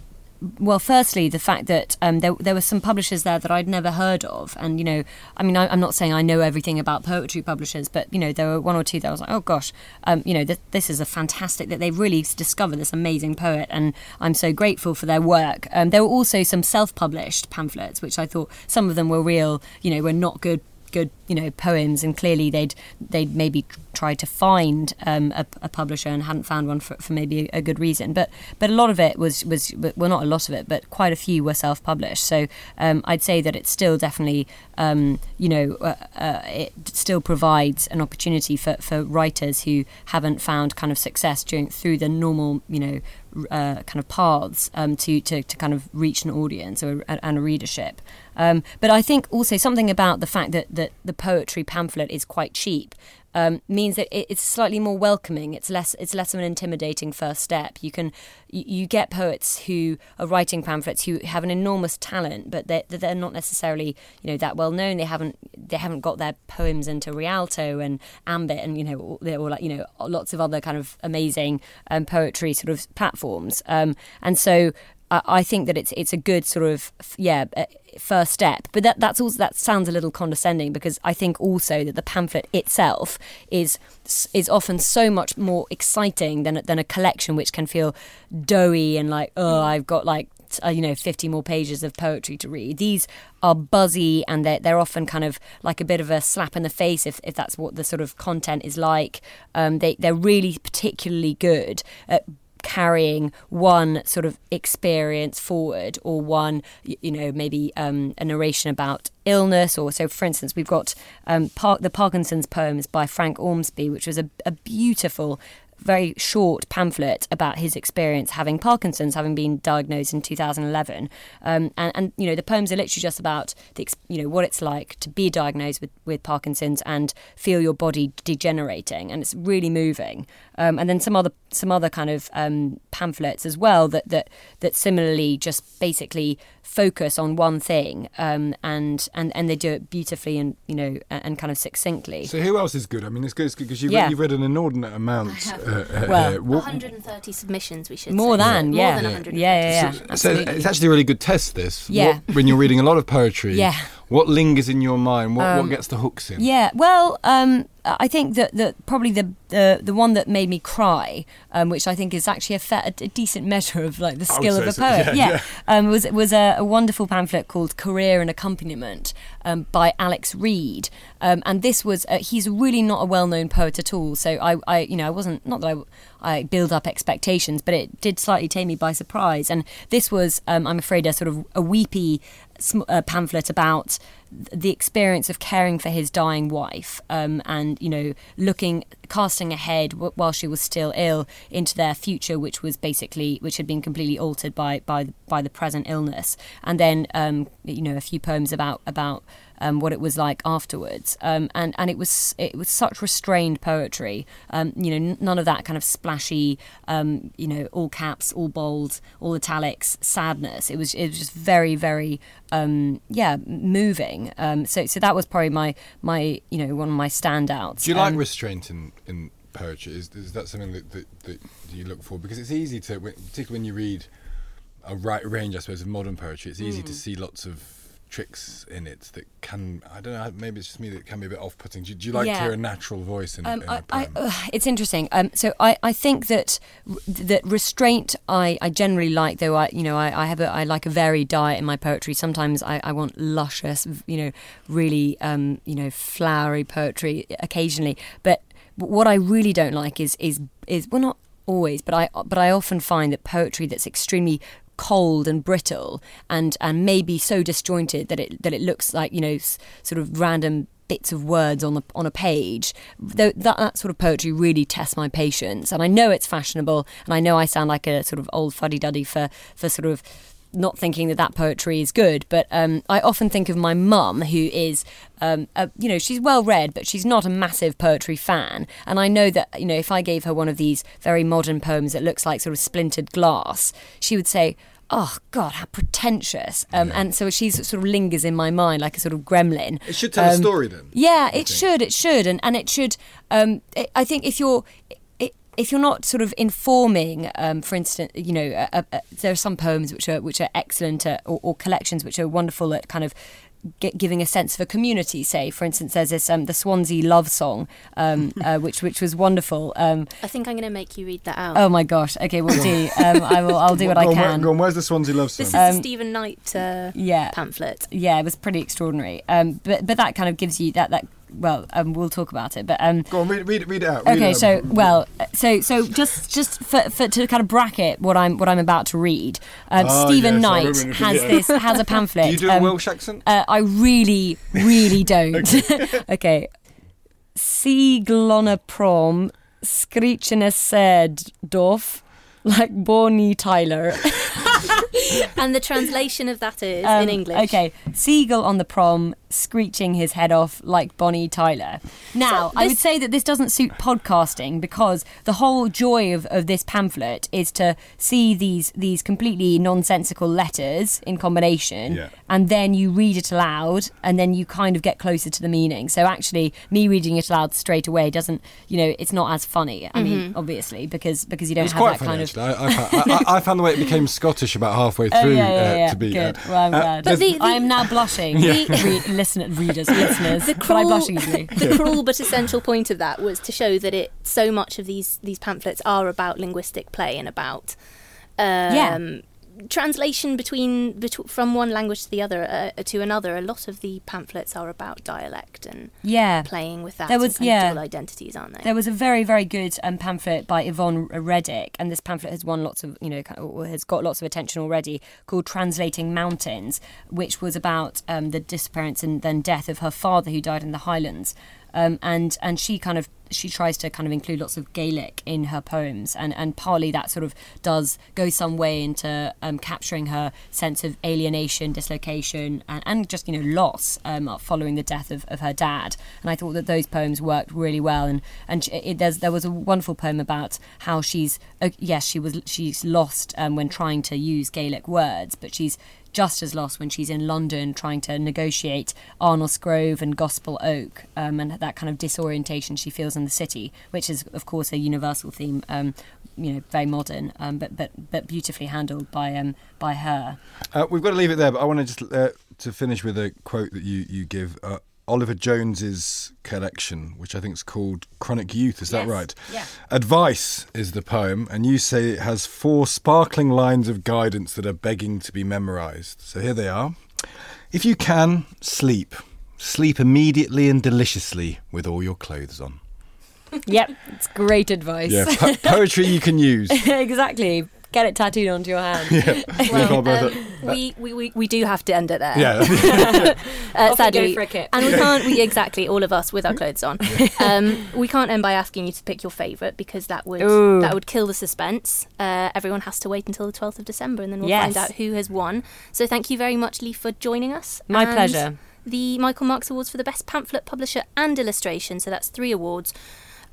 well, firstly, the fact that um, there, there were some publishers there that I'd never heard of. And, you know, I mean, I, am not saying I know everything about poetry publishers, but, you know, there were one or two that I was like, oh, gosh, um, you know, th- this is a fantastic, that they've really discovered this amazing poet. And I'm so grateful for their work. Um, there were also some self published pamphlets, which I thought some of them were real, you know, were not good good, you know, poems, and clearly they'd they'd maybe tried to find um, a, a, publisher and hadn't found one for, for maybe a, a, good reason. But but a lot of it was was well, not a lot of it, but quite a few were self-published. So um, I'd say that it's still definitely, um, you know, uh, uh, it still provides an opportunity for, for writers who haven't found kind of success during through the normal, you know, uh, kind of paths um, to, to, to kind of reach an audience or, and a readership. Um, but I think also something about the fact that, that the poetry pamphlet is quite cheap um, means that it's slightly more welcoming. It's less it's less of an intimidating first step. You can you, you get poets who are writing pamphlets who have an enormous talent, but they're, they're not necessarily you know that well known. They haven't they haven't got their poems into Rialto and Ambit and you know or like you know lots of other kind of amazing um, poetry sort of platforms. Um, and so I think that it's it's a good sort of yeah uh, first step. But that that's also that sounds a little condescending because I think also that the pamphlet itself is is often so much more exciting than than a collection which can feel doughy and like oh I've got like uh, you know 50 more pages of poetry to read. These are buzzy and they're, they're often kind of like a bit of a slap in the face if, if that's what the sort of content is like. Um, they, they're really particularly good at carrying one sort of experience forward or one, you know, maybe um, a narration about illness or so for instance we've got um, Par- the parkinson's poems by frank ormsby which was a, a beautiful very short pamphlet about his experience having Parkinson's, having been diagnosed in 2011. Um, and, and, you know, the poems are literally just about, the, you know, what it's like to be diagnosed with, with Parkinson's and feel your body degenerating. And it's really moving. Um, and then some other some other kind of um, pamphlets as well that, that, that similarly just basically focus on one thing um, and, and, and they do it beautifully and, you know, and kind of succinctly. So who else is good? I mean, it's good because you've, yeah. you've read an inordinate amount. Uh, well, uh, 130 submissions, we should more say. than, yeah. More than 130. Yeah, yeah, yeah. So, so, it's actually a really good test, this. Yeah. What, when you're reading a lot of poetry. Yeah. What lingers in your mind? What, um, what gets the hooks in? Yeah, well, um, I think that, that probably the, the the one that made me cry, um, which I think is actually a, fa- a, decent measure of like the skill of a so. poet, yeah, yeah. yeah. Um, was was a, a, wonderful pamphlet called "Career and Accompaniment" um, by Alex Reid, um, and this was uh, he's really not a well known poet at all. So I, I you know I wasn't not that I I build up expectations, but it did slightly take me by surprise. And this was, um, I'm afraid, a sort of a weepy uh, pamphlet about the experience of caring for his dying wife um, and you know looking casting ahead w- while she was still ill into their future which was basically which had been completely altered by by by the present illness. And then um, you know a few poems about about um, what it was like afterwards. Um, and and it was it was such restrained poetry. Um, you know, n- none of that kind of splashy, um, you know, all caps, all bold, all italics sadness. It was it was just very very um, yeah moving. Um, so so that was probably my my you know one of my standouts. Do you like restraint in in poetry? Is, is that something that, that, that you look for? Because it's easy to, particularly when you read a right range, I suppose, of modern poetry, it's easy mm. to see lots of tricks in it that can I don't know maybe it's just me that can be a bit off-putting. Do, do you like yeah. to hear a natural voice in, um, in I, I, uh, it's interesting. Um, so I, I think that that restraint I, I generally like though I you know I, I have a I like a varied diet in my poetry. Sometimes I, I want luscious you know really um, you know flowery poetry occasionally, but what I really don't like is is is well not always, but I but I often find that poetry that's extremely cold and brittle and and maybe so disjointed that it that it looks like you know sort of random bits of words on the on a page. That, that sort of poetry really tests my patience and I know it's fashionable and I know I sound like a sort of old fuddy-duddy for for sort of not thinking that that poetry is good, but um, I often think of my mum, who is, um, a, you know, she's well read, but she's not a massive poetry fan. And I know that, you know, if I gave her one of these very modern poems that looks like sort of splintered glass, she would say, oh god how pretentious um, yeah. and so she sort of lingers in my mind like a sort of gremlin it should tell um, a story then yeah it should it should and, and it should um, it, i think if you're if you're not sort of informing, um, for instance, you know, uh, uh, there are some poems which are which are excellent, uh, or, or, collections which are wonderful at kind of g- giving a sense of a community. Say, for instance, there's this um, the Swansea love song, um, uh, which which was wonderful. Um, I think I'm going to make you read that out. oh my gosh! Okay, we'll do. Um, I will. I'll do what go I on, where- can. go on, where's the Swansea love song? this is Um, a Stephen Knight uh, yeah. pamphlet. yeah, it was pretty extraordinary. Um, but but that kind of gives you that that. Well, um, we'll talk about it. But um, go on, read, read, it- read it out. read okay, it so well, so so just just for, for to kind of bracket what I'm what I'm about to read. Um, Ah, Stephen yes, Knight has yeah. this has a pamphlet. Do you do a um, Welsh accent? Uh, I really, really don't. okay. Seagull on a prom, screeching a said doff like Bonnie Tyler. And the translation of that is Um, in English. Okay, seagull on the prom, screeching his head off like Bonnie Tyler. Now, So I would say that this doesn't suit podcasting because the whole joy of, of this pamphlet is to see these these completely nonsensical letters in combination, Yeah. and then you read it aloud, and then you kind of get closer to the meaning. So actually, me reading it aloud straight away doesn't, you know, it's not as funny. I mean, Mm-hmm. obviously, because because you don't It's have quite that funny, kind actually. of. I, I, I, I- I found the way it became Scottish about halfway Oh, through yeah, yeah, uh, yeah. to be. Good. uh, well, I'm uh, glad. But the- I am now blushing. Read, listen, readers, listeners. the but I cruel, blush easily. the cruel but essential point of that was to show that it so much of these these pamphlets are about linguistic play and about um, Yeah. Translation between, betw from one language to the other uh, to another. A lot of the pamphlets are about dialect and Yeah. playing with that. There was- yeah. identities, aren't they? There was a very, very good um, pamphlet by Yvonne Reddick, and this pamphlet has won lots of, you know, has got lots of attention already, called "Translating Mountains," which was about um, the disappearance and then death of her father, who died in the Highlands, um, and and she kind of she tries to kind of include lots of Gaelic in her poems, and and partly that sort of does go some way into um, capturing her sense of alienation, dislocation, and, and just you know loss um, following the death of, of her dad. And I thought that those poems worked really well. And and it, there was a wonderful poem about how she's uh, yes she was she's lost um, when trying to use Gaelic words, but she's just as lost when she's in London trying to negotiate Arnos Grove and Gospel Oak um, and that kind of disorientation she feels in the city, which is of course a universal theme, um, you know, very modern, um, but but but beautifully handled by um, by her. Uh, we've got to leave it there, but I want to just uh, to finish with a quote that you you give. Uh, Oliver Jones's collection, which I think is called Chronic Youth. Is that right? Yeah. Advice is the poem, and you say it has four sparkling lines of guidance that are begging to be memorised. So here they are. If you can, sleep. Sleep immediately and deliciously with all your clothes on. Yep, it's great advice. Yeah, po- poetry you can use. exactly. Get it tattooed onto your hand. Well, um, we, we, we, we do have to end it there. Yeah. uh, Off you sadly. go, Frickett. And we can't, we exactly, all of us with our clothes on. Um, we can't end by asking you to pick your favourite because that would Ooh. that would kill the suspense. Uh, everyone has to wait until the 12th of December and then we'll Yes. find out who has won. So thank you very much, Lee, for joining us. My And pleasure. The Michael Marks Awards for the Best Pamphlet, Publisher and Illustration, so that's three awards,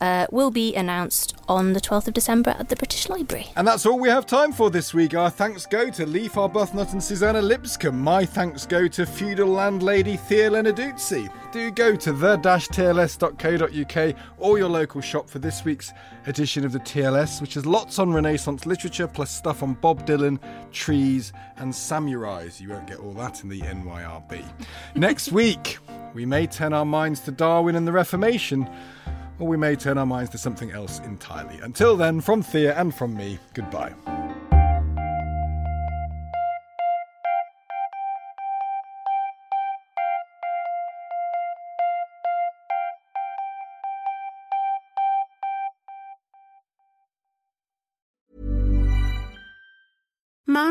uh, will be announced on the 12th of December at the British Library. And that's all we have time for this week. Our thanks go to Leaf Arbuthnot and Suzannah Lipscomb. My thanks go to feudal landlady Thea Lenarduzzi. Do go to the-tls.co.uk or your local shop for this week's edition of the TLS, which has lots on Renaissance literature plus stuff on Bob Dylan, trees, and samurais. You won't get all that in the NYRB. Next week, we may turn our minds to Darwin and the Reformation or we may turn our minds to something else entirely. Until then, from Thea and from me, goodbye.